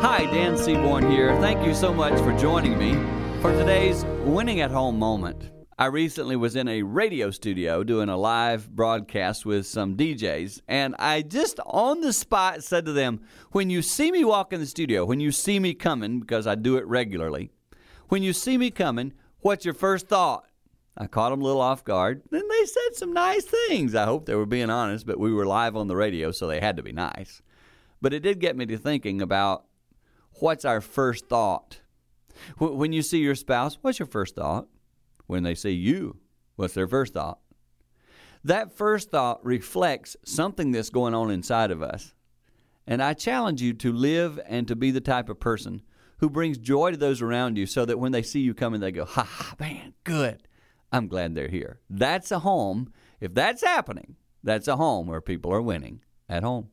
Hi, Dan Seaborn here. Thank you so much for joining me for today's Winning at Home moment. I recently was in a radio studio doing a live broadcast with some DJs, and I just on the spot said to them, When you see me walk in the studio, when you see me coming, because I do it regularly, when you see me coming, what's your first thought? I caught them a little off guard. Then they said some nice things. I hope they were being honest, but we were live on the radio, so they had to be nice. But it did get me to thinking about what's our first thought? When you see your spouse, what's your first thought? When they see you, what's their first thought? That first thought reflects something that's going on inside of us. And I challenge you to live and to be the type of person who brings joy to those around you so that when they see you coming, they go, ha, man, good. I'm glad they're here. That's a home. If that's happening, that's a home where people are winning at home.